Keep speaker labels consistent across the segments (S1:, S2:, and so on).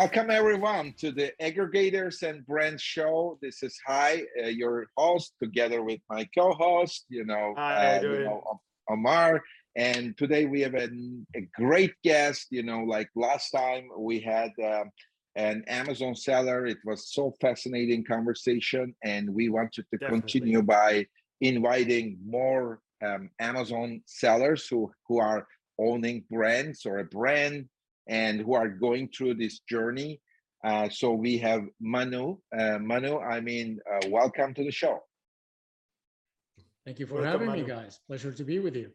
S1: Welcome everyone to the Aggregators and Brands Show. This is Hai, uh, your host, together with my co-host, you know,
S2: Hi,
S1: uh, you know, Omar. And today we have a, a, great guest. You know, like last time we had um, an Amazon seller. It was so fascinating conversation, and we wanted to
S2: Definitely.
S1: continue by inviting more um, Amazon sellers who who are owning brands or a brand and who are going through this journey. Uh, so we have Manu. Uh, Manu, I mean, uh, welcome to the show.
S3: Thank you for
S2: Welcome,
S3: having me, guys. Pleasure to be with you.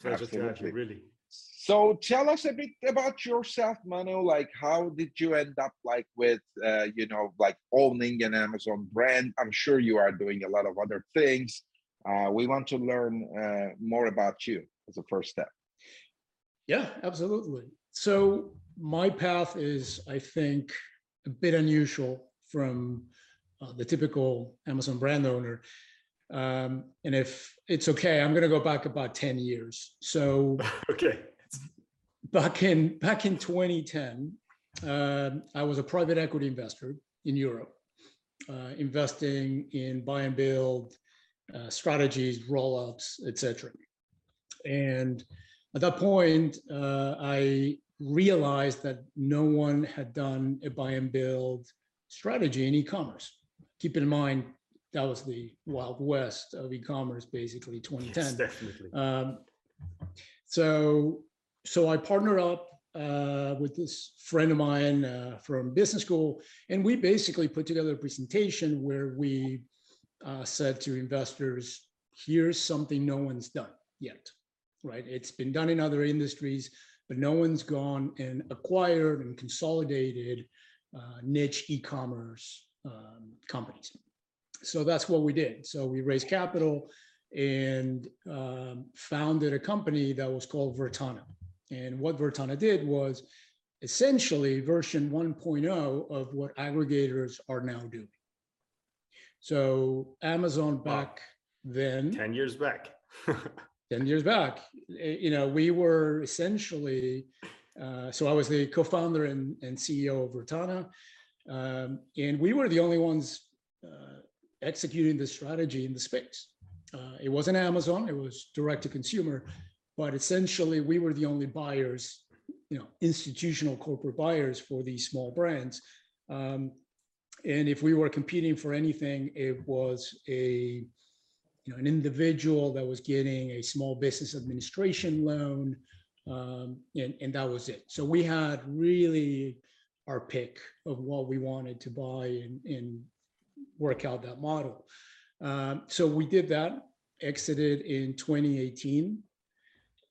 S2: Pleasure to have you, really.
S1: So tell us a bit about yourself, Manu. Like, how did you end up like with, uh, you know, like owning an Amazon brand? I'm sure you are doing a lot of other things. Uh, we want to learn uh, more about you as a first step.
S3: Yeah, absolutely. So my path is, I think, a bit unusual from uh, the typical Amazon brand owner. Um, and if it's okay, I'm going to go back about 10 years. So
S2: Okay.
S3: back in back in 2010, um, I was a private equity investor in Europe, uh, investing in buy and build uh, strategies, roll-ups, etc. And at that point, uh, I realized that no one had done a buy and build strategy in e-commerce. Keep in mind that was the wild west of e-commerce, basically 2010.
S2: Yes, definitely.
S3: Um, so, so I partnered up uh, with this friend of mine uh, from business school, and we basically put together a presentation where we uh, said to investors, "Here's something no one's done yet, right? It's been done in other industries, but no one's gone and acquired and consolidated uh, niche e-commerce um, companies." So that's what we did. So we raised capital and um, founded a company that was called Vertana. And what Vertana did was essentially version 1.0 of what aggregators are now doing. So Amazon back then,
S2: 10 years back.
S3: 10 years back, you know, we were essentially, uh, so I was the co-founder and, and CEO of Vertana. Um, and we were the only ones uh, executing the strategy in the space. Uh, it wasn't Amazon, it was direct to consumer, but essentially we were the only buyers, you know, institutional corporate buyers for these small brands. Um, and if we were competing for anything, it was a, you know, an individual that was getting a small business administration loan, um, and, and that was it. So we had really our pick of what we wanted to buy and, and work out that model. Um, so we did that, exited in 2018,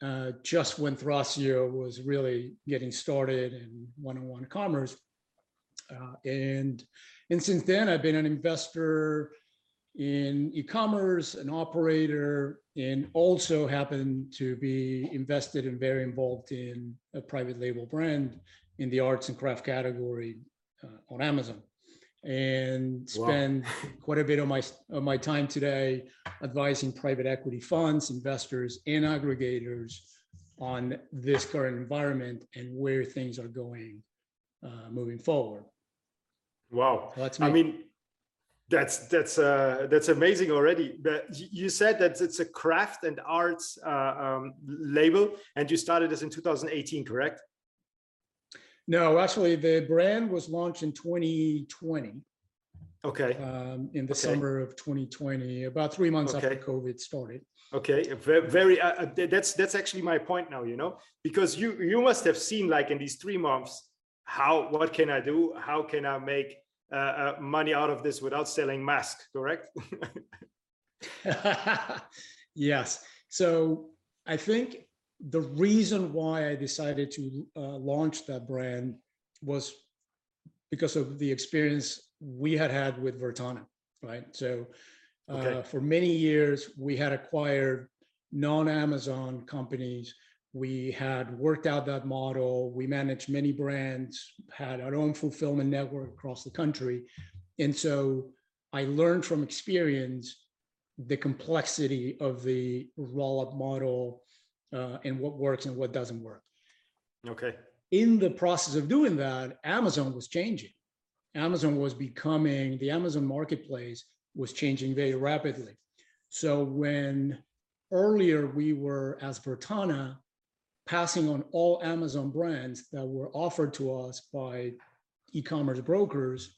S3: uh, just when Thrasio was really getting started in one-on-one commerce. Uh, and, and since then, I've been an investor in e-commerce, an operator, and also happen to be invested and very involved in a private label brand in the arts and craft category uh, on Amazon and
S2: Wow.
S3: spend quite a bit of my of my time today advising private equity funds, investors, and aggregators on this current environment and where things are going uh, moving forward.
S2: Wow.
S3: So that's
S2: I mean, that's that's uh, that's amazing already. But you said that it's a craft and arts uh, um, label, and you started this in 2018, correct?
S3: no, actually, the brand was launched in 2020,
S2: Okay.
S3: um, in the
S2: Okay.
S3: summer of 2020, about three months after COVID started.
S2: Okay, ve- very. Uh, uh, that's that's actually my point now. You know, because you you must have seen like in these three months how what can I do? How can I make uh, uh, money out of this without selling masks? Correct.
S3: yes. So I think the reason why I decided to uh, launch that brand was because of the experience we had had with Vertana, right? So uh,
S2: Okay.
S3: for many years, we had acquired non-Amazon companies. We had worked out that model. We managed many brands, had our own fulfillment network across the country. And so I learned from experience the complexity of the roll-up model uh, and what works and what doesn't work.
S2: okay.
S3: in the process of doing that, Amazon was changing. Amazon was becoming, the Amazon marketplace was changing very rapidly. So when earlier we were as Vertana passing on all Amazon brands that were offered to us by e-commerce brokers,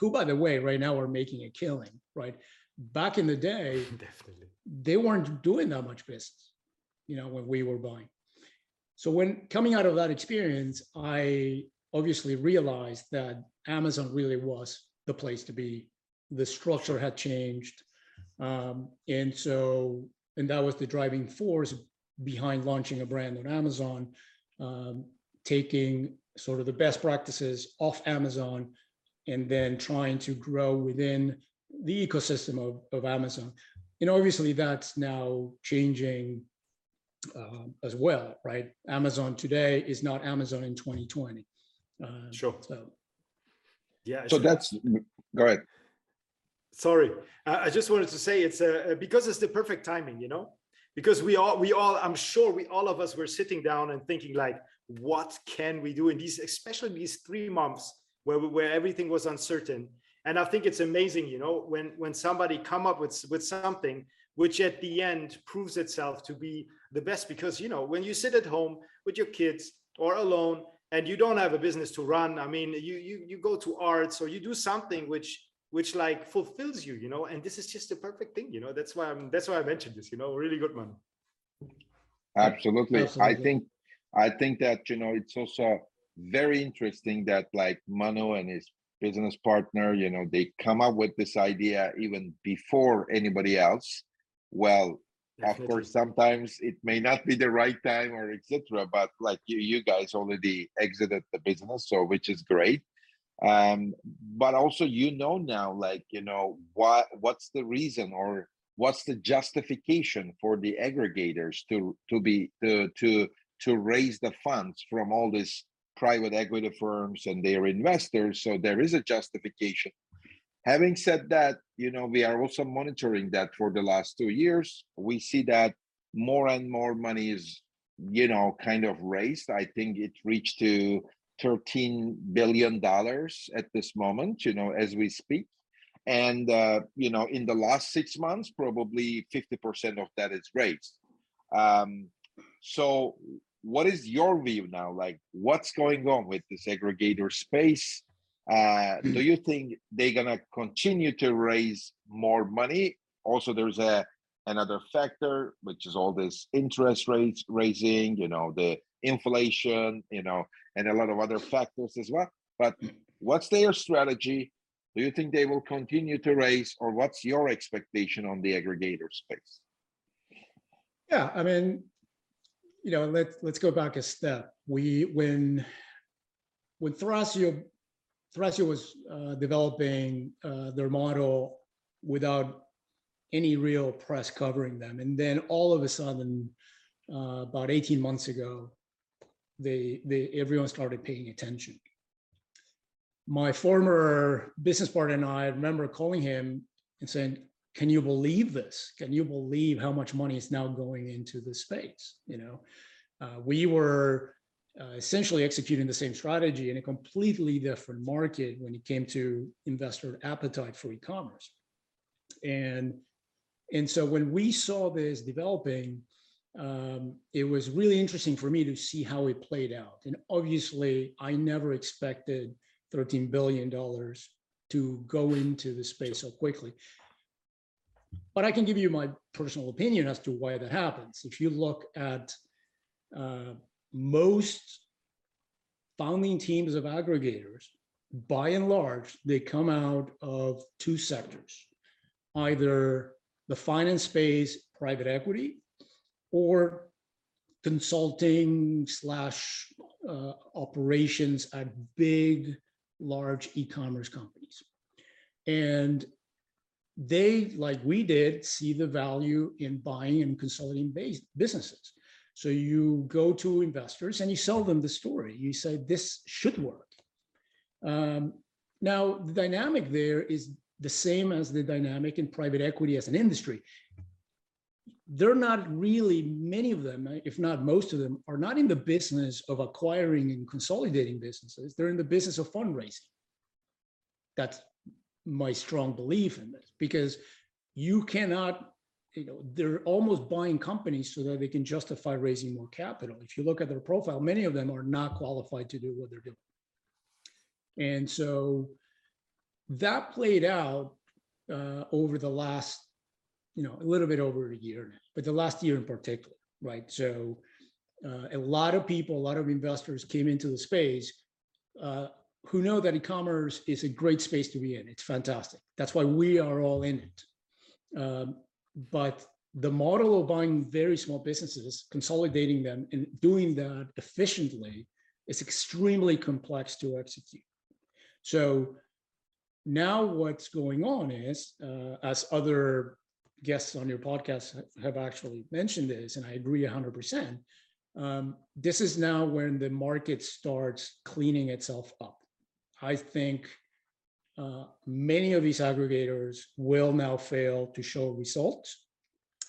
S3: who by the way, right now are making a killing, right? Back in the day,
S2: Definitely.
S3: they weren't doing that much business, you know, when we were buying. So when coming out of that experience, I obviously realized that Amazon really was the place to be. The structure had changed. Um, and so, and that was the driving force behind launching a brand on Amazon, um, taking sort of the best practices off Amazon and then trying to grow within the ecosystem of, of Amazon. And obviously that's now changing um, as well, right? Amazon today is not Amazon in 2020. Um,
S2: Sure.
S3: So
S2: Yeah.
S1: So
S2: sure.
S1: that's, go ahead.
S2: sorry i I just wanted to say it's uh, because it's the perfect timing you know because we all we all i'm sure we all of us were sitting down and thinking like what can we do in these especially these three months where where everything was uncertain? And i think it's amazing you know when when somebody come up with with something which at the end proves itself to be the best. Because you know when you sit at home with your kids or alone and you don't have a business to run i mean you you you go to arts or you do something which which like fulfills you you know and this is just the perfect thing you know that's why i'm that's why i mentioned this you know really good man
S1: Absolutely. I think, I think that, you know, it's also very interesting that like Manu and his business partner, you know, they come up with this idea even before anybody else. Well, of course, sometimes it may not be the right time or etc. But like you, you guys already exited the business, so which is great. Um, but also, you know now, like you know, what what's the reason or what's the justification for the aggregators to to be to to to raise the funds from all these private equity firms and their investors. So there is a justification. Having said that, you know, we are also monitoring that for the last two years. We see that more and more money is, you know, kind of raised. I think it reached to 13 billion dollars at this moment, you know, as we speak. And uh, you know, in the last six months, probably 50% of that is raised. Um, so what is your view now? Like what's going on with this aggregator space? Uh, do you think they're gonna continue to raise more money? Also, there's a another factor, which is all this interest rates raising, you know, the inflation, you know, and a lot of other factors as well. But what's their strategy? Do you think they will continue to raise, or what's your expectation on the aggregator space?
S3: Yeah, I mean, you know, let's let's go back a step. We when when Thrasio Thrasio was uh, developing uh, their model without any real press covering them, and then all of a sudden, uh, about eighteen months ago, they they everyone started paying attention. My former business partner and I remember calling him and saying, can you believe this? Can you believe how much money is now going into the space? You know, uh, we were uh, essentially executing the same strategy in a completely different market when it came to investor appetite for e-commerce. And and so when we saw this developing, um, it was really interesting for me to see how it played out. And obviously, I never expected 13 billion dollars to go into the space so quickly but I can give you my personal opinion as to why that happens. If you look at uh, most founding teams of aggregators, by and large, they come out of two sectors either the finance space, private equity, or consulting slash uh, operations at big, large e commerce companies. And they, like we did, see the value in buying and consolidating businesses. So you go to investors and you sell them the story. You say this should work. Um, now the dynamic there is the same as the dynamic in private equity as an industry. they're not really, many of them, if not most of them, are not in the business of acquiring and consolidating businesses. They're in the business of fundraising. That's my strong belief in this because you cannot, you know, they're almost buying companies so that they can justify raising more capital. If you look at their profile, many of them are not qualified to do what they're doing. And so that played out uh, over the last, you know, a little bit over a year now, but the last year in particular, right? So uh, a lot of people, a lot of investors came into the space uh, who know that e-commerce is a great space to be in. It's fantastic. That's why we are all in it. Um, but the model of buying very small businesses, consolidating them and doing that efficiently is extremely complex to execute. So now what's going on is, uh, as other guests on your podcast have actually mentioned this, and I agree 100%, um, this is now when the market starts cleaning itself up. I think uh, many of these aggregators will now fail to show results.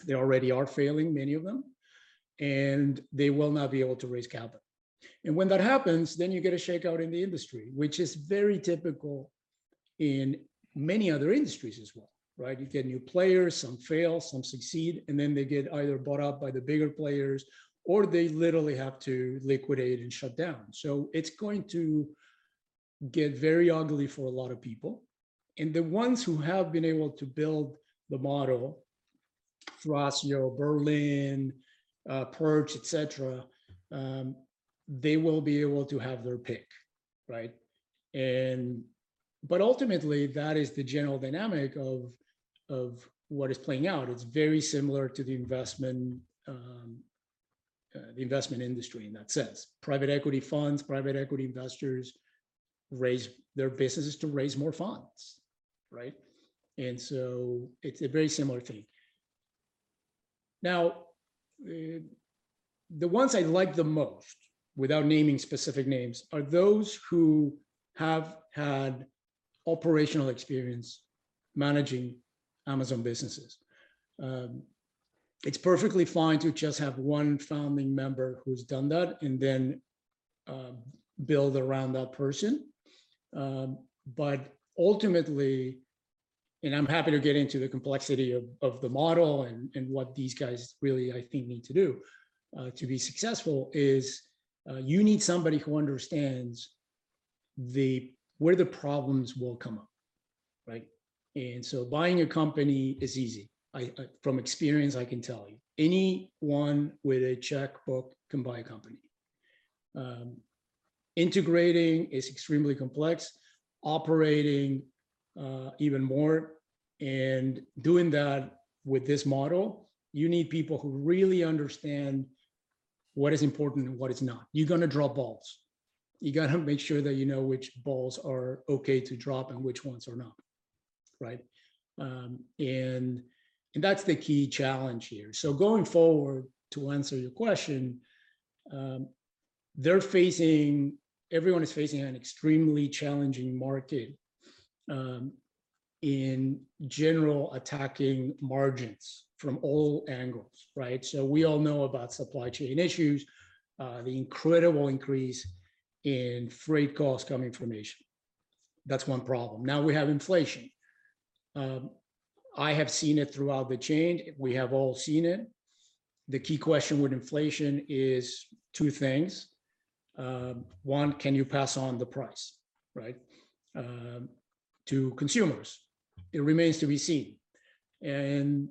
S3: They already are failing, many of them, and they will not be able to raise capital. And when that happens, then you get a shakeout in the industry, which is very typical in many other industries as well, right? You get new players, some fail, some succeed, and then they get either bought up by the bigger players or they literally have to liquidate and shut down. So it's going to get very ugly for a lot of people. And the ones who have been able to build the model, Thrasio, Berlin, uh, Perch, etc., um, they will be able to have their pick, right? And but ultimately, that is the general dynamic of of what is playing out. It's very similar to the investment um, uh, the investment industry in that sense. Private equity funds, private equity investors raise their businesses to raise more funds, right? And so it's a very similar thing. Now, uh, the ones I like the most, without naming specific names, are those who have had operational experience managing Amazon businesses. Um, it's perfectly fine to just have one founding member who's done that and then uh, build around that person. Um, but ultimately, and I'm happy to get into the complexity of, of the model and, and what these guys really, I think, need to do uh, to be successful is uh, you need somebody who understands the where the problems will come up, right? And so buying a company is easy. I, I, from experience, I can tell you, anyone with a checkbook can buy a company. Um, integrating is extremely complex, operating uh, even more, and doing that with this model, you need people who really understand what is important and what is not. You're going to drop balls. You got to make sure that you know which balls are okay to drop and which ones are not, right? Um, and and that's the key challenge here. So going forward, to answer your question, um, they're facing, everyone is facing an extremely challenging market um, in general attacking margins from all angles, right? So we all know about supply chain issues, uh, the incredible increase in freight costs coming from Asia. That's one problem. Now we have inflation. Um, I have seen it throughout the chain. We have all seen it. The key question with inflation is two things. Um, one, can you pass on the price, right, um, to consumers? It remains to be seen. And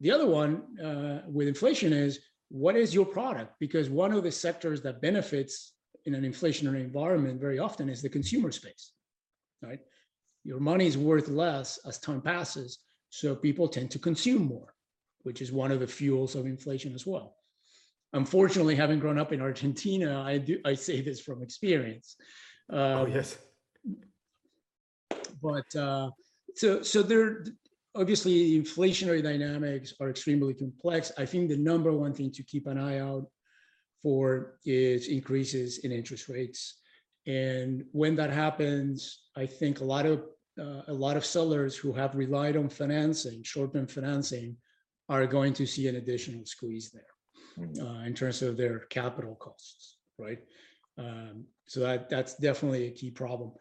S3: the other one uh, with inflation is what is your product? Because one of the sectors that benefits in an inflationary environment very often is the consumer space, right? Your money is worth less as time passes so people tend to consume more, which is one of the fuels of inflation as well. Unfortunately, having grown up in Argentina, I do I say this from experience.
S2: oh
S3: Um,
S2: yes.
S3: but uh, so so there obviously inflationary dynamics are extremely complex. I think the number one thing to keep an eye out for is increases in interest rates. And when that happens, I think a lot of uh, a lot of sellers who have relied on financing, short-term financing, are going to see an additional squeeze there
S1: Mhm.
S3: uh, in terms of their capital costs, right? Um, so that that's definitely a key problem.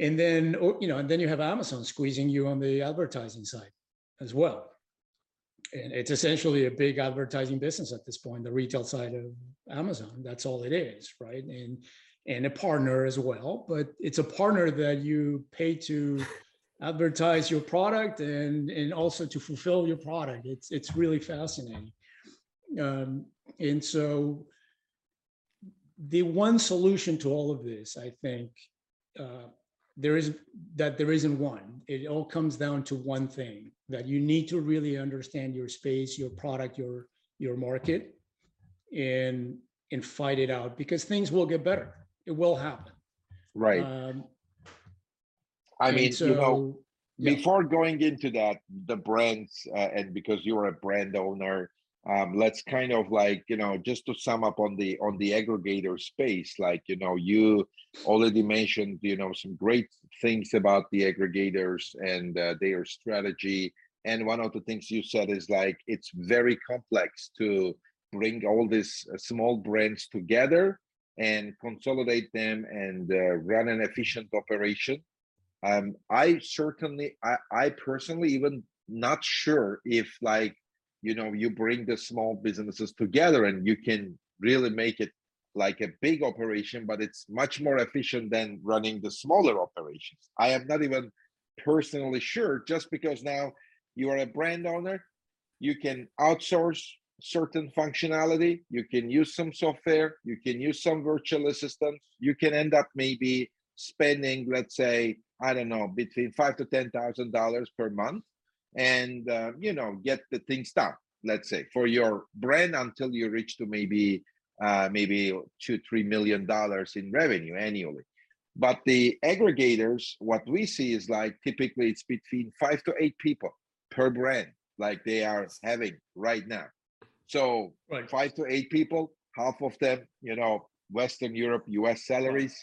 S3: And then or, you know, and then you have Amazon squeezing you on the advertising side as well. And it's essentially a big advertising business at this point, the retail side of Amazon. That's all it is, right? And and a partner as well, but it's a partner that you pay to advertise your product and and also to fulfill your product. It's it's really fascinating. Um, and so the one solution to all of this, I think, uh, there is that there isn't one. It all comes down to one thing that you need to really understand your space, your product, your your market, and and fight it out because things will get better. It will happen.
S1: Right.
S3: Um,
S1: I mean, you know,
S3: so, yeah.
S1: before going into that, the brands, uh, and because you're a brand owner, um, let's kind of like you know just to sum up on the on the aggregator space. Like you know, you already mentioned you know some great things about the aggregators and uh, their strategy. And one of the things you said is like it's very complex to bring all these uh, small brands together and consolidate them and uh, run an efficient operation um i certainly i i personally even not sure if like you know you bring the small businesses together and you can really make it like a big operation but it's much more efficient than running the smaller operations i am not even personally sure just because now you are a brand owner you can outsource certain functionality you can use some software you can use some virtual assistants you can end up maybe spending let's say I don't know, between five to ten thousand dollars per month, and uh, you know, get the things done. Let's say for your brand until you reach to maybe uh, maybe two three million dollars in revenue annually. But the aggregators, what we see is like typically it's between five to eight people per brand, like they are having right now. So
S3: Right.
S1: five to eight people, half of them, you know, Western Europe, US salaries.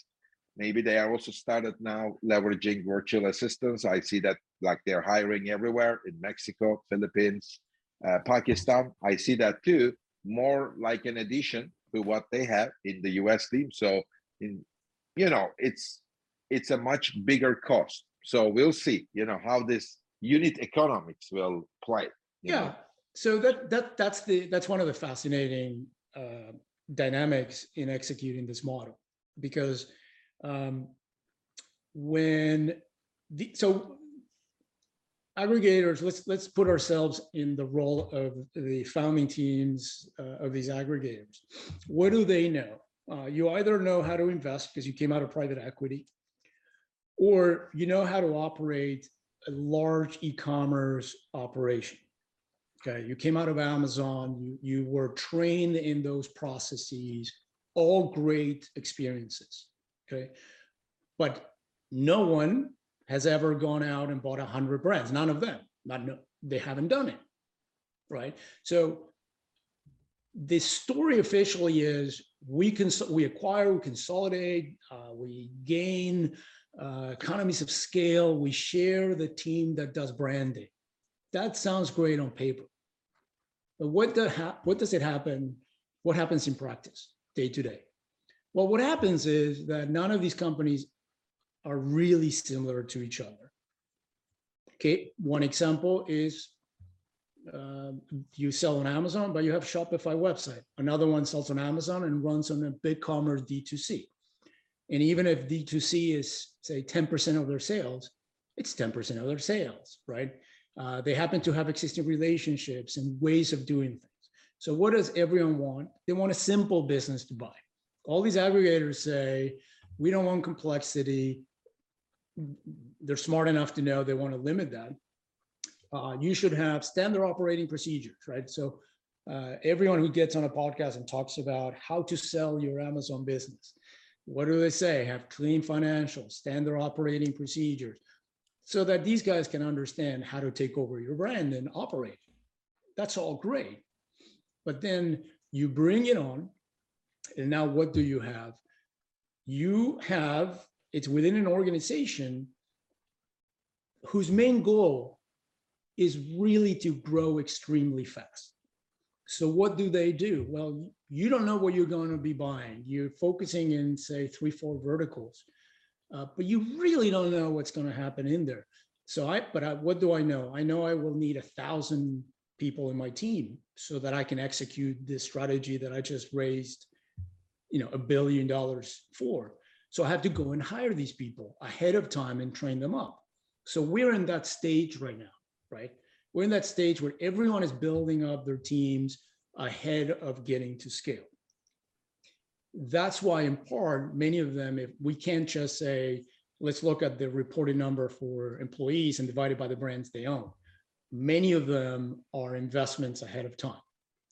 S1: Maybe they are also started now leveraging virtual assistants. I see that like they're hiring everywhere in Mexico, Philippines, uh, Pakistan. I see that too, more like an addition to what they have in the US team. So in you know, it's it's a much bigger cost. So we'll see, you know, how this unit economics will play. you know.
S3: Yeah, so that that that's the that's one of the fascinating uh, dynamics in executing this model because um, when the so aggregators let's let's put ourselves in the role of the founding teams uh, of these aggregators what do they know uh, you either know how to invest because you came out of private equity or you know how to operate a large e-commerce operation Okay, you came out of Amazon, you, you were trained in those processes, all great experiences. Okay. But no one has ever gone out and bought a hundred brands, none of them, not, no, they haven't done it. Right. So the story officially is we can, we acquire, we consolidate, uh, we gain uh, economies of scale, we share the team that does branding. That sounds great on paper. But what the hap- what does it happen? What happens in practice day to day? Well, what happens is that none of these companies are really similar to each other. Okay, one example is um, you sell on Amazon, but you have Shopify website. Another one sells on Amazon and runs on a BigCommerce D2C. And even if D2C is say 10% of their sales, it's 10% of their sales, right? Uh, they happen to have existing relationships and ways of doing things. So what does everyone want? They want a simple business to buy. All these aggregators say, we don't want complexity. They're smart enough to know they want to limit that. Uh, you should have standard operating procedures, right? So uh, everyone who gets on a podcast and talks about how to sell your Amazon business, what do they say? Have clean financials, standard operating procedures, so that these guys can understand how to take over your brand and operate. That's all great. But then you bring it on, and now what do you have? You have, it's within an organization whose main goal is really to grow extremely fast. So what do they do? Well, you don't know what you're going to be buying. You're focusing in, say, three, four verticals, uh, but you really don't know what's going to happen in there. So I, but I, what do I know? I know I will need a thousand people in my team so that I can execute this strategy that I just raised, you know, a billion dollars for. So I have to go and hire these people ahead of time and train them up. So we're in that stage right now, right? We're in that stage where everyone is building up their teams ahead of getting to scale. That's why, in part, many of them, if we can't just say, let's look at the reported number for employees and divide it by the brands they own. Many of them are investments ahead of time,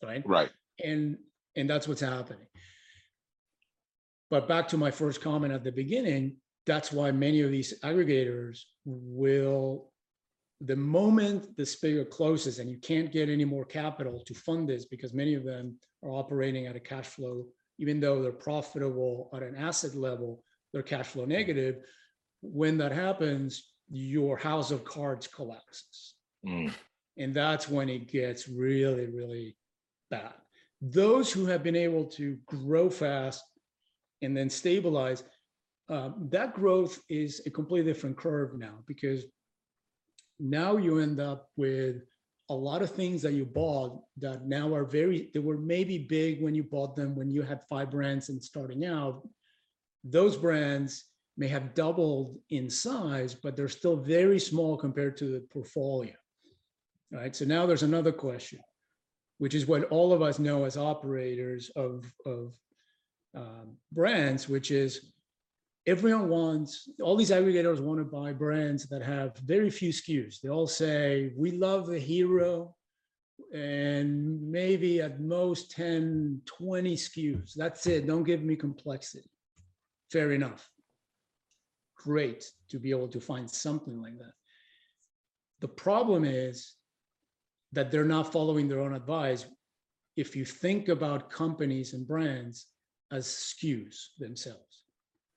S3: right?
S1: Right.
S3: And and that's what's happening. But back to my first comment at the beginning, that's why many of these aggregators will, the moment the spigot closes and you can't get any more capital to fund this, because many of them are operating at a cash flow, even though they're profitable at an asset level, they're cash flow negative. When that happens, your house of cards collapses.
S1: Mm.
S3: And that's when it gets really, really bad. Those who have been able to grow fast and then stabilize, um, that growth is a completely different curve now because now you end up with a lot of things that you bought that now are very, they were maybe big when you bought them, when you had five brands and starting out. Those brands may have doubled in size, but they're still very small compared to the portfolio. Right. So now there's another question, which is what all of us know as operators of, of um, brands, which is everyone wants, all these aggregators want to buy brands that have very few SKUs. They all say, we love the hero and maybe at most 10, 20 SKUs. That's it. Don't give me complexity. Fair enough. Great to be able to find something like that. The problem is that they're not following their own advice. If you think about companies and brands as SKUs themselves.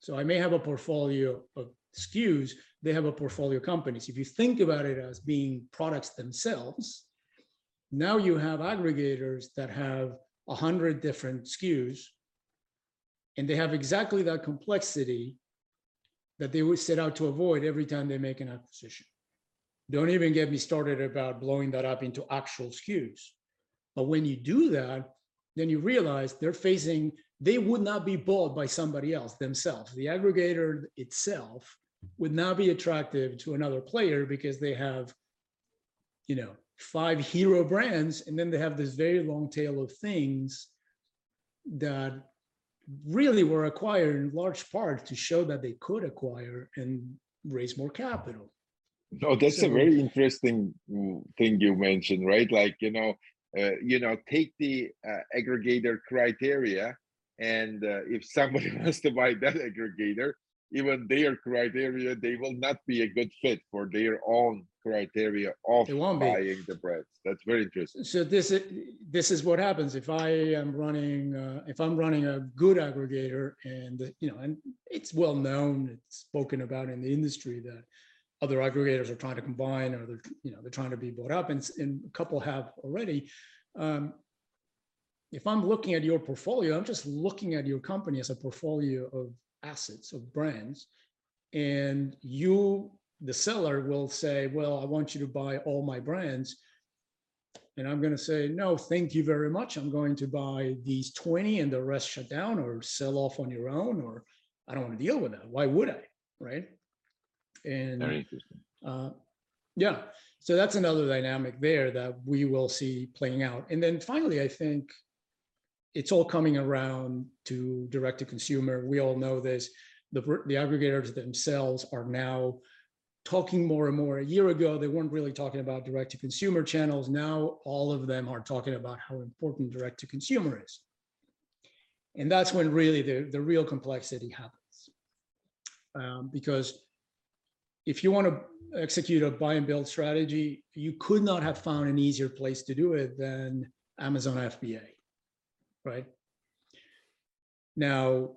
S3: So I may have a portfolio of SKUs, they have a portfolio of companies. If you think about it as being products themselves, now you have aggregators that have a hundred different SKUs and they have exactly that complexity that they would set out to avoid every time they make an acquisition. Don't even get me started about blowing that up into actual SKUs. But when you do that, then you realize they're facing, they would not be bought by somebody else themselves. The aggregator itself would not be attractive to another player because they have, you know, five hero brands, and then they have this very long tail of things that really were acquired in large part to show that they could acquire and raise more capital.
S1: No, that's a very interesting mm, thing you mentioned, right? Like, you know, you know, take the uh, aggregator criteria, and uh, if somebody wants to buy that aggregator, even their criteria, they will not be a good fit for their own criteria of buying the brands. That's very interesting.
S3: So this is, this is what happens if I am running, uh, if I'm running a good aggregator and, you know, and it's well known, it's spoken about in the industry that other aggregators are trying to combine or they're, you know, they're trying to be bought up and, and a couple have already. Um, If I'm looking at your portfolio, I'm just looking at your company as a portfolio of assets, of brands. And you, the seller will say, well, I want you to buy all my brands. And I'm going to say, no, thank you very much. I'm going to buy these 20 and the rest shut down or sell off on your own, or I don't want to deal with that. Why would I? Right. And
S1: Very interesting.
S3: uh, yeah, so that's another dynamic there that we will see playing out. And then finally, I think it's all coming around to direct to consumer. We all know this. The, the aggregators themselves are now talking more and more. A year ago, they weren't really talking about direct to consumer channels. Now all of them are talking about how important direct to consumer is. And that's when really the, the real complexity happens. Um, because if you want to execute a buy and build strategy, you could not have found an easier place to do it than Amazon FBA, right? Now,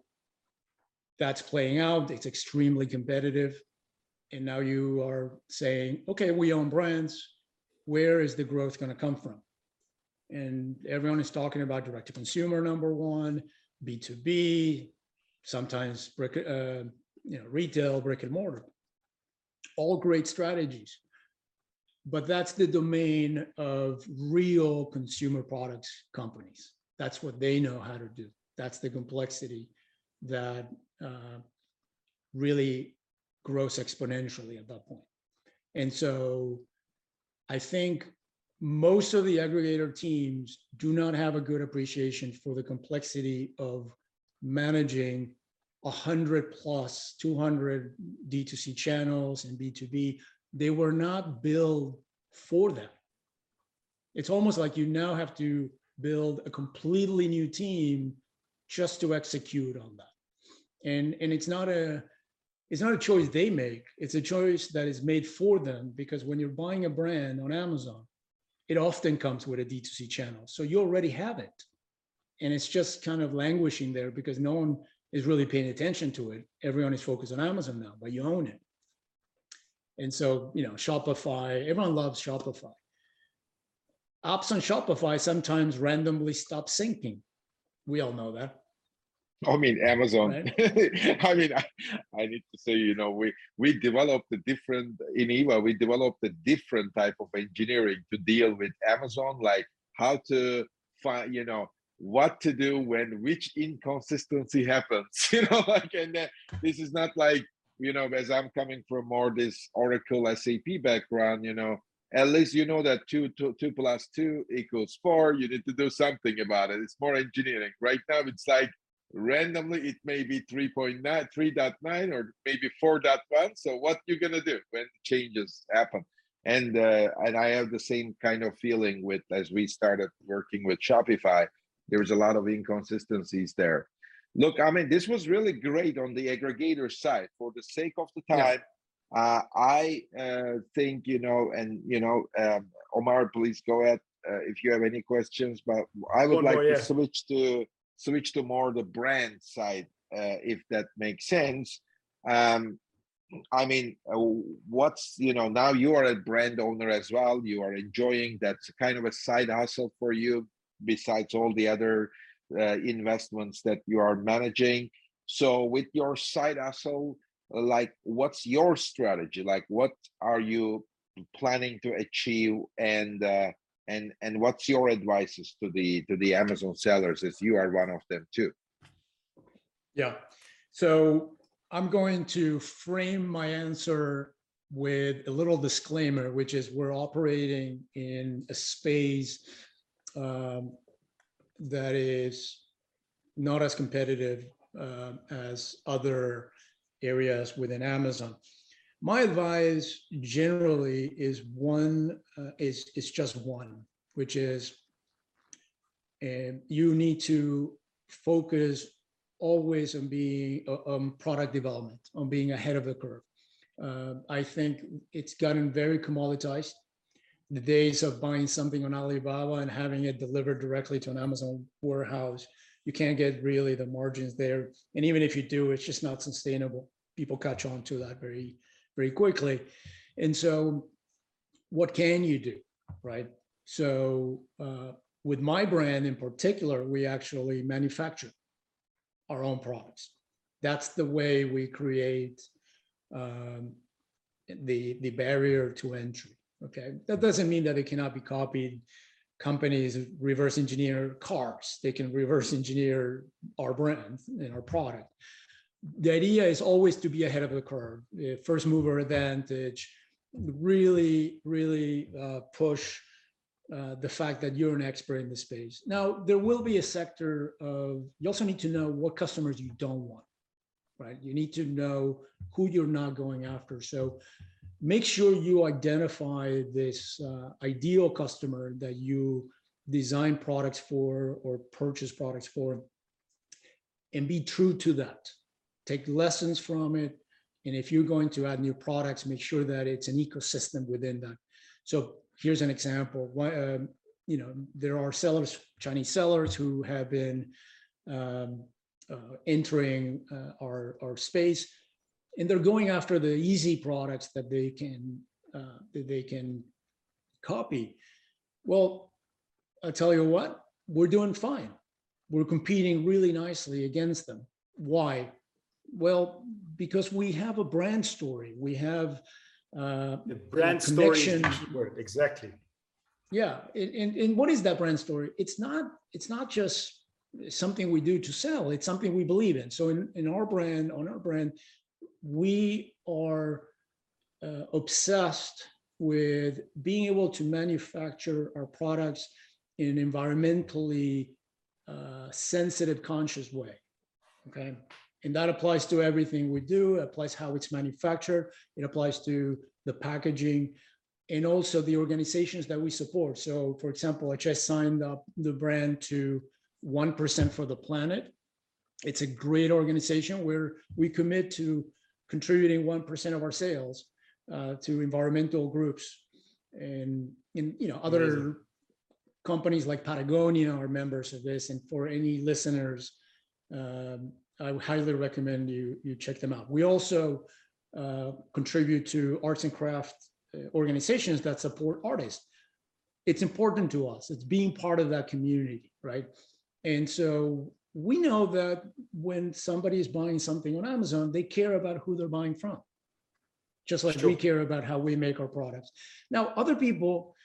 S3: that's playing out. It's extremely competitive. And now you are saying, okay, we own brands. where is the growth going to come from? And everyone is talking about direct to consumer, number one, B2B, sometimes brick, uh, you know, retail, brick and mortar. All great strategies. But that's the domain of real consumer products companies. That's what they know how to do. That's the complexity that uh, really grows exponentially at that point. And so I think most of the aggregator teams do not have a good appreciation for the complexity of managing 100 plus 200 D2C channels and B2B. They were not built for that. It's almost like you now have to build a completely new team just to execute on that. And, and it's not a it's not a choice they make. It's a choice that is made for them because when you're buying a brand on Amazon, it often comes with a D2C channel. So you already have it. And it's just kind of languishing there because no one is really paying attention to it. Everyone is focused on Amazon now, but you own it. And so, you know, Shopify, everyone loves Shopify. Apps on Shopify sometimes randomly stop syncing. We all know that.
S1: I mean, Amazon. I mean, I, I, need to say, you know, we we developed a different in Eva. We developed a different type of engineering to deal with Amazon, like how to find, you know, what to do when which inconsistency happens. You know, like, and uh, this is not like, you know, as I'm coming from more this Oracle SAP background, you know, at least you know that two, two, two plus two equals four. You need to do something about it. It's more engineering. Right now, it's like randomly it may be 3.9 3.9 or maybe 4.1 so what you're gonna do when changes happen and uh, and i have the same kind of feeling with as we started working with shopify there was a lot of inconsistencies there look i mean this was really great on the aggregator side for the sake of the time yeah. uh, i uh, think you know and you know um, omar please go ahead uh, if you have any questions but i would like yeah. to switch to switch to more the brand side, uh, if that makes sense. Um, I mean, uh, what's you know now you are a brand owner as well. You are enjoying that's kind of a side hustle for you, besides all the other uh, investments that you are managing. So, with your side hustle, like, what's your strategy? Like, what are you planning to achieve, and uh, and and what's your advices to the to the amazon sellers as you are one of them too
S3: yeah so i'm going to frame my answer with a little disclaimer which is we're operating in a space um, that is not as competitive uh, as other areas within amazon my advice generally is one uh, is is just one, which is and you need to focus always on being on product development, on being ahead of the curve. Uh, I think it's gotten very commoditized. The days of buying something on Alibaba and having it delivered directly to an Amazon warehouse, you can't get really the margins there. And even if you do, it's just not sustainable. People catch on to that very very quickly. And so, what can you do, right? So, uh, with my brand in particular, we actually manufacture our own products. That's the way we create um, the the barrier to entry. Okay, that doesn't mean that it cannot be copied. Companies reverse engineer cars; they can reverse engineer our brand and our product the idea is always to be ahead of the curve, the first mover advantage, really, really uh, push uh, the fact that you're an expert in the space. Now, there will be a sector of, you also need to know what customers you don't want, right? You need to know who you're not going after. So make sure you identify this uh, ideal customer that you design products for or purchase products for and be true to that take lessons from it. And if you're going to add new products, make sure that it's an ecosystem within that. So here's an example. Um, you know, there are sellers, Chinese sellers who have been um, uh, entering uh, our, our space and they're going after the easy products that they can uh, that they can copy. Well, I tell you what, we're doing fine. We're competing really nicely against them. Why? Well, because we have a brand story. We have uh,
S2: The brand story is
S3: connection.
S2: key word, exactly.
S3: yeah, and, and, and what is that brand story? It's not, it's not just something we do to sell, it's something we believe in. So in, in our brand, on our brand, we are uh, obsessed with being able to manufacture our products in an environmentally uh, sensitive, conscious way. Okay. And that applies to everything we do, it applies how it's manufactured, it applies to the packaging, and also the organizations that we support. So for example, I just signed up the brand to 1% for the planet. It's a great organization where we commit to contributing 1% of our sales uh, to environmental groups. And in, you know, other companies like Patagonia are members of this. And for any listeners, um, I would highly recommend you, you check them out. We also uh, contribute to arts and craft uh, organizations that support artists. It's important to us. It's being part of that community, right? And so we know that when somebody is buying something on Amazon, they care about who they're buying from. Just like we care about how we make our products. Now, other people,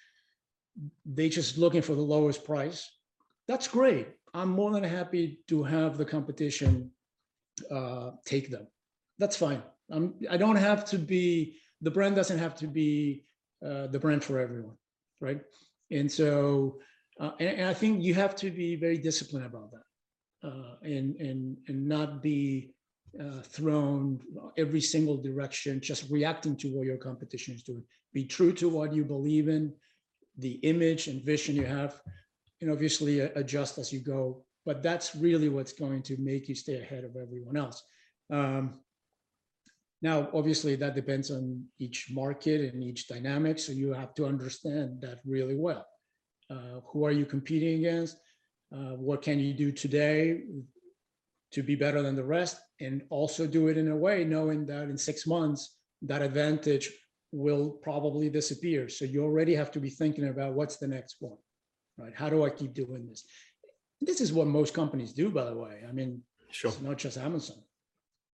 S3: they just looking for the lowest price. That's great. I'm more than happy to have the competition uh, take them. That's fine. I'm, I don't have to be, the brand doesn't have to be uh, the brand for everyone, right? And so, uh, and, and I think you have to be very disciplined about that, uh, and and and not be uh, thrown every single direction, just reacting to what your competition is doing. Be true to what you believe in, the image and vision you have, and obviously uh, adjust as you go. But that's really what's going to make you stay ahead of everyone else. Um, now, obviously, that depends on each market and each dynamic, so you have to understand that really well. Uh, who are you competing against? Uh, what can you do today to be better than the rest? And also do it in a way knowing that in six months, that advantage will probably disappear. So you already have to be thinking about what's the next one, right? How do I keep doing this? This is what most companies do, by the way. I mean,
S2: Sure.
S3: it's not just Amazon.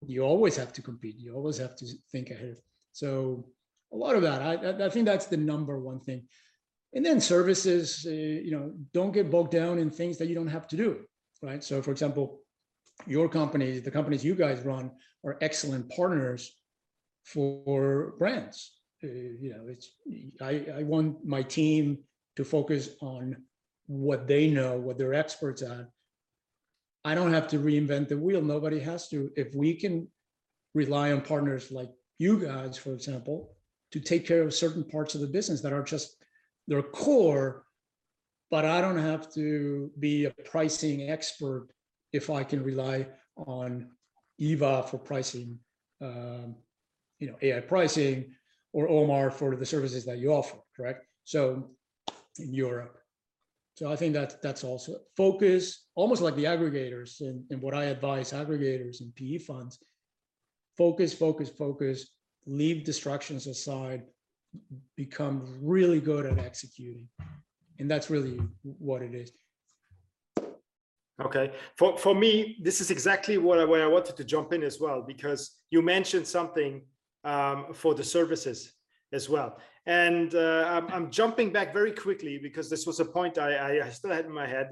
S3: You always have to compete. You always have to think ahead. So a lot of that, I, I- I think that's the number one thing. And then services, uh, you know, don't get bogged down in things that you don't have to do, right? So for example, your company, the companies you guys run are excellent partners for brands. Uh, You know, it's, I, I want my team to focus on what they know, what they're experts at, I don't have to reinvent the wheel. Nobody has to. If we can rely on partners like you guys, for example, to take care of certain parts of the business that are just their core, but I don't have to be a pricing expert if I can rely on Eva for pricing, um, you know, AI pricing, or Omar for the services that you offer, correct? So in Europe. So I think that that's also focus, almost like the aggregators and, and what I advise aggregators and PE funds. Focus, focus, focus, leave distractions aside, become really good at executing. And that's really what it is.
S2: Okay, for, for me, this is exactly what I, where I wanted to jump in as well, because you mentioned something um, for the services as well. And uh, I'm, I'm jumping back very quickly because this was a point I, I, still had in my head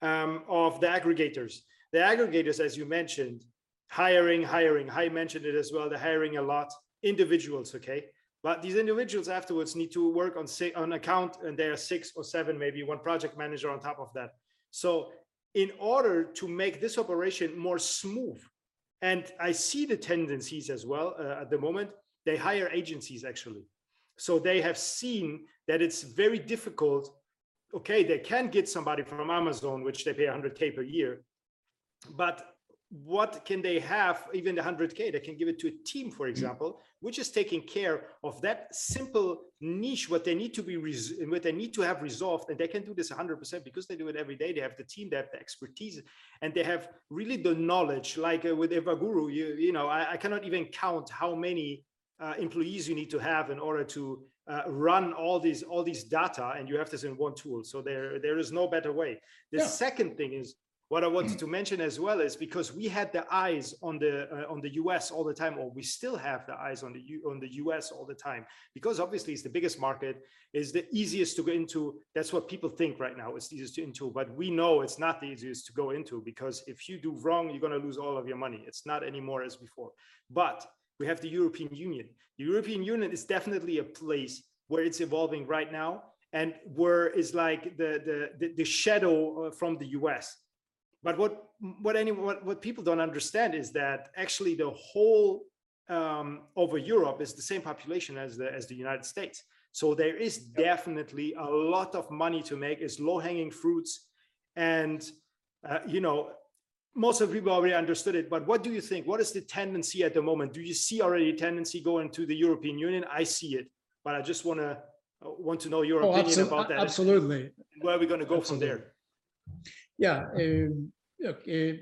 S2: um, of the aggregators. The aggregators, as you mentioned, hiring, hiring, I mentioned it as well, they're hiring a lot, individuals, okay? But these individuals afterwards need to work on, say on account and there are six or seven, maybe one project manager on top of that. So in order to make this operation more smooth, and I see the tendencies as well uh, at the moment, they hire agencies actually. So they have seen that it's very difficult. Okay, they can get somebody from Amazon, which they pay 100K per year. But what can they have, even the 100K? They can give it to a team, for example, which is taking care of that simple niche, what they need to be, res- what they need to have resolved. And they can do this 100% because they do it every day. They have the team, they have the expertise, and they have really the knowledge. Like uh, with Evaguru, you, you know, I, I cannot even count how many uh, employees you need to have in order to uh, run all these all these data and you have this in one tool so there there is no better way the
S3: Yeah.
S2: second thing is what i wanted to mention as well is because we had the eyes on the uh, on the us all the time or we still have the eyes on the U, on the us all the time because obviously it's the biggest market is the easiest to go into that's what people think right now it's the easiest to into but we know it's not the easiest to go into because if you do wrong you're going to lose all of your money it's not anymore as before but we have the European Union. The European Union is definitely a place where it's evolving right now and where is like the, the, the, the shadow uh, from the US. But what, what, any, what, what people don't understand is that actually the whole um, over Europe is the same population as the, as the United States. So there is definitely a lot of money to make, is low hanging fruits. And, uh, you know, most of the people already understood it, but what do you think? What is the tendency at the moment? Do you see already a tendency going to the European Union? I see it, but I just want to want to know your
S3: Oh,
S2: opinion about that.
S3: Absolutely.
S2: and Where are we going to go from there?
S3: Yeah, um, look, uh,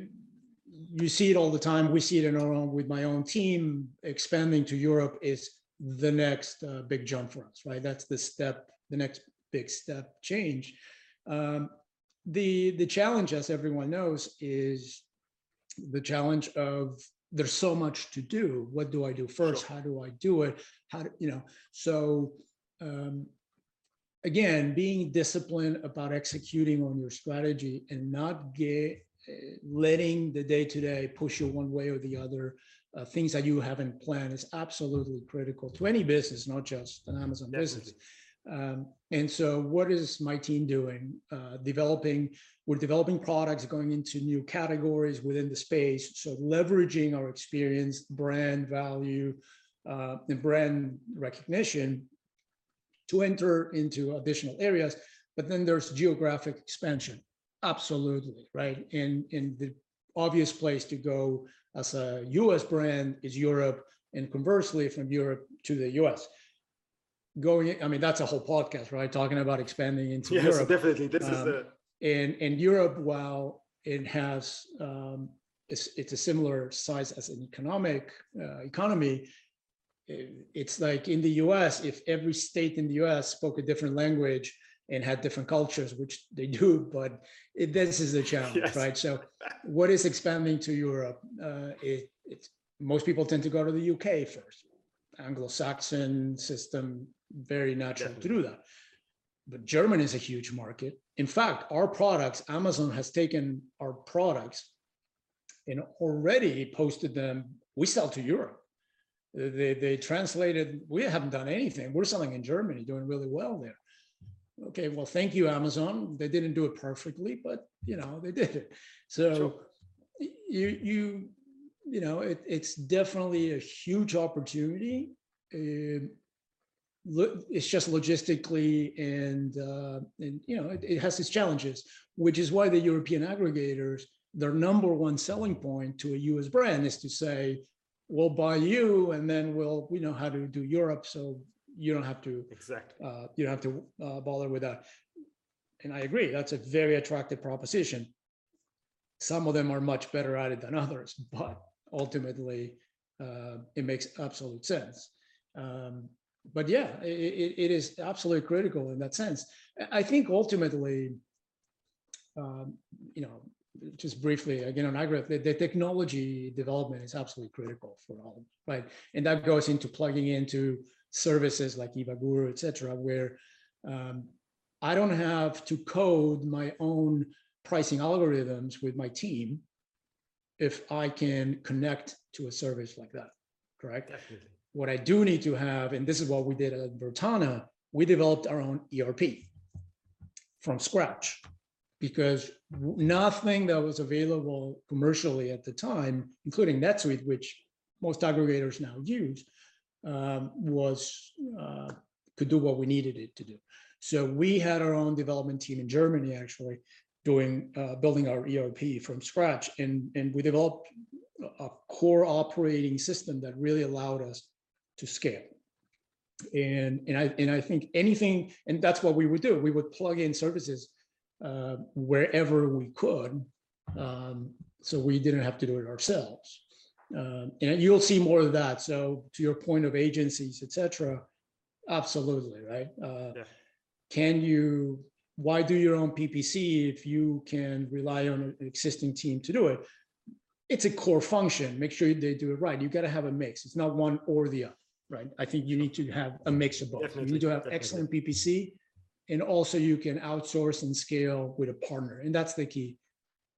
S3: you see it all the time. We see it in our own, with my own team. Expanding to Europe is the next uh, big jump for us, right? That's the step, the next big step change. Um, the the challenge, as everyone knows, is the challenge of there's so much to do. What do I do first?
S2: Sure.
S3: How do I do it? How do you know? So um, again, being disciplined about executing on your strategy and not get uh, letting the day to day push you one way or the other, uh, things that you haven't planned is absolutely critical to any business, not just an Amazon business. Um, and so, what is my team doing? Uh, developing, we're developing products going into new categories within the space. So, leveraging our experience, brand value, uh, and brand recognition to enter into additional areas. But then there's geographic expansion. Absolutely, right? And, and the obvious place to go as a US brand is Europe, and conversely, from Europe to the US. Going, I mean, that's a whole podcast, right? Talking about expanding into
S2: Yes,
S3: Europe
S2: definitely. This is
S3: Um,
S2: the
S3: and and Europe, while it has um, it's it's a similar size as an economic uh, economy. It- it's like in the U.S. If every state in the U.S. spoke a different language and had different cultures, which they do, but it, this is the challenge,
S2: Yes.
S3: right? So, what is expanding to Europe? Uh, it, it's most people tend to go to the UK first. Anglo-Saxon system, very natural to do that but Germany is a huge market. In fact, our products, Amazon has taken our products and already posted them. We sell to Europe. They, they translated, we haven't done anything. We're selling in Germany, doing really well there. Okay, well, thank you, Amazon. They didn't do it perfectly, but you know, they did it. So
S2: Sure.
S3: you, you, you know, it, it's definitely a huge opportunity. Um, it's just logistically and uh, and you know it, it has its challenges which is why the european aggregators their number one selling point to a us brand is to say we'll buy you and then we'll we know how to do europe so you don't have to
S2: exactly.
S3: uh, you don't have to uh, bother with that and i agree that's a very attractive proposition some of them are much better at it than others but ultimately uh, it makes absolute sense um, but yeah, it, it is absolutely critical in that sense. I- I think ultimately, um, you know, just briefly again on agri, the, the technology development is absolutely critical for all, right? And that goes into plugging into services like Eva Guru, et cetera, where um, I don't have to code my own pricing algorithms with my team if I can connect to a service like that, correct?
S2: Definitely.
S3: What I do need to have, and this is what we did at Vertana, we developed our own ERP from scratch because nothing that was available commercially at the time, including NetSuite, which most aggregators now use, um, was uh, could do what we needed it to do. So we had our own development team in Germany, actually, doing uh, building our ERP from scratch, and and we developed a core operating system that really allowed us to scale. And, and I, and I think anything, and that's what we would do. We would plug in services uh, wherever we could. Um, so we didn't have to do it ourselves. Um, and you'll see more of that. So to your point of agencies, et cetera, Absolutely, right? Uh,
S2: Yeah.
S3: Can you, why do your own PPC if you can rely on an existing team to do it? It's a core function. Make sure they do it right. You got to have a mix. It's not one or the other, right? I think you need to have a mix of both. You need to have
S2: definitely.
S3: excellent PPC, and also you can outsource and scale with a partner, and that's the key.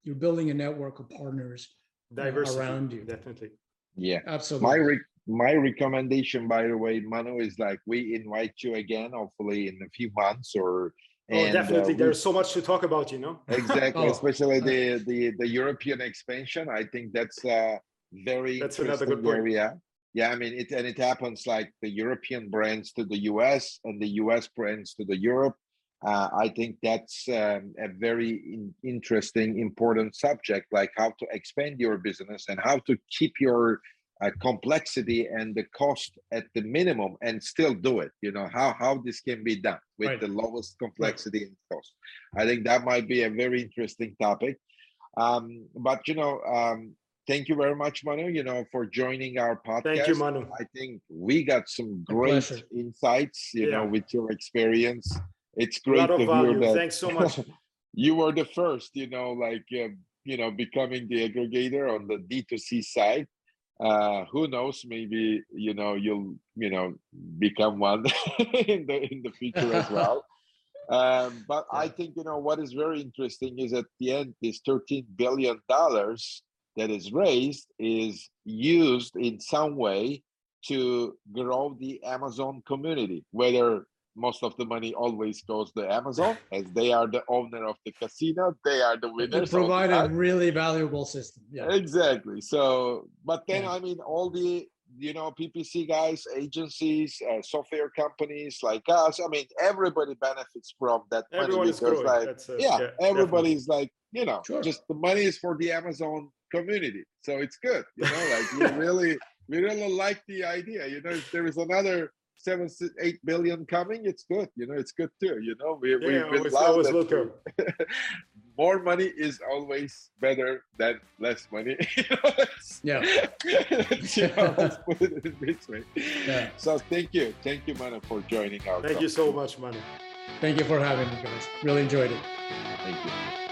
S3: You're building a network of partners.
S2: Diversity
S3: around you.
S2: Definitely.
S1: Yeah.
S3: Absolutely.
S1: My re- my recommendation, by the way, Manu, is like we invite you again, hopefully in a few months or.
S2: Oh,
S1: and, uh,
S2: definitely.
S1: we-
S2: There's so much to talk about, you know?
S1: exactly,
S3: Oh,
S1: especially
S3: uh,
S1: the the the European expansion. I think that's a very
S2: That's another good
S1: area.
S2: point.
S1: Yeah, I mean it, and it happens like the European brands to the US and the US brands to the Europe. Uh, I think that's um, a very in- interesting, important subject, like how to expand your business and how to keep your uh, complexity and the cost at the minimum and still do it. You know how how this can be done with
S3: Right.
S1: the lowest complexity and cost. I think that might be a very interesting topic. Um, but you know, um, thank you very much, Manu. You know, for joining our podcast.
S2: Thank you, Manu.
S1: I think we got some great insights. You know, with your experience, it's great to
S2: of
S1: hear
S2: value.
S1: that
S2: Thanks so much.
S1: you were the first. You know, like uh, you know, becoming the aggregator on the D 2 C side. Uh, who knows? Maybe you know you'll you know become one in the in the future as well. Um, but I think you know what is very interesting is at the end, this 13 billion dollars that is raised is used in some way to grow the Amazon community, whether most of the money always goes to Amazon, as they are the owner of the casino, they are the
S3: They
S1: winners. all the
S3: provide a really valuable system. Yeah.
S1: Exactly. So, but then
S3: Yeah.
S1: I mean, all the you know PPC guys, agencies, uh, software companies like us. I mean, everybody benefits from that money
S2: Everyone is
S1: because, like,
S2: That's, uh,
S1: yeah,
S2: definitely.
S1: everybody's like, you know,
S3: Sure.
S1: just the money is for the Amazon community, so it's good. You know, like we really, we really like the idea. You know, if there is another seven, eight billion coming, it's good. You know, it's good too. You know, we we
S2: Yeah,
S1: we
S2: always,
S1: love
S2: always welcome.
S1: more money is always better than less money. You know,
S3: Yeah.
S1: you know, let's put it in this way.
S3: Yeah.
S1: So thank you, thank you, Manu, for joining our.
S2: Thank you so much, Manu.
S3: Thank you for having me, guys. Really enjoyed it.
S1: Thank you.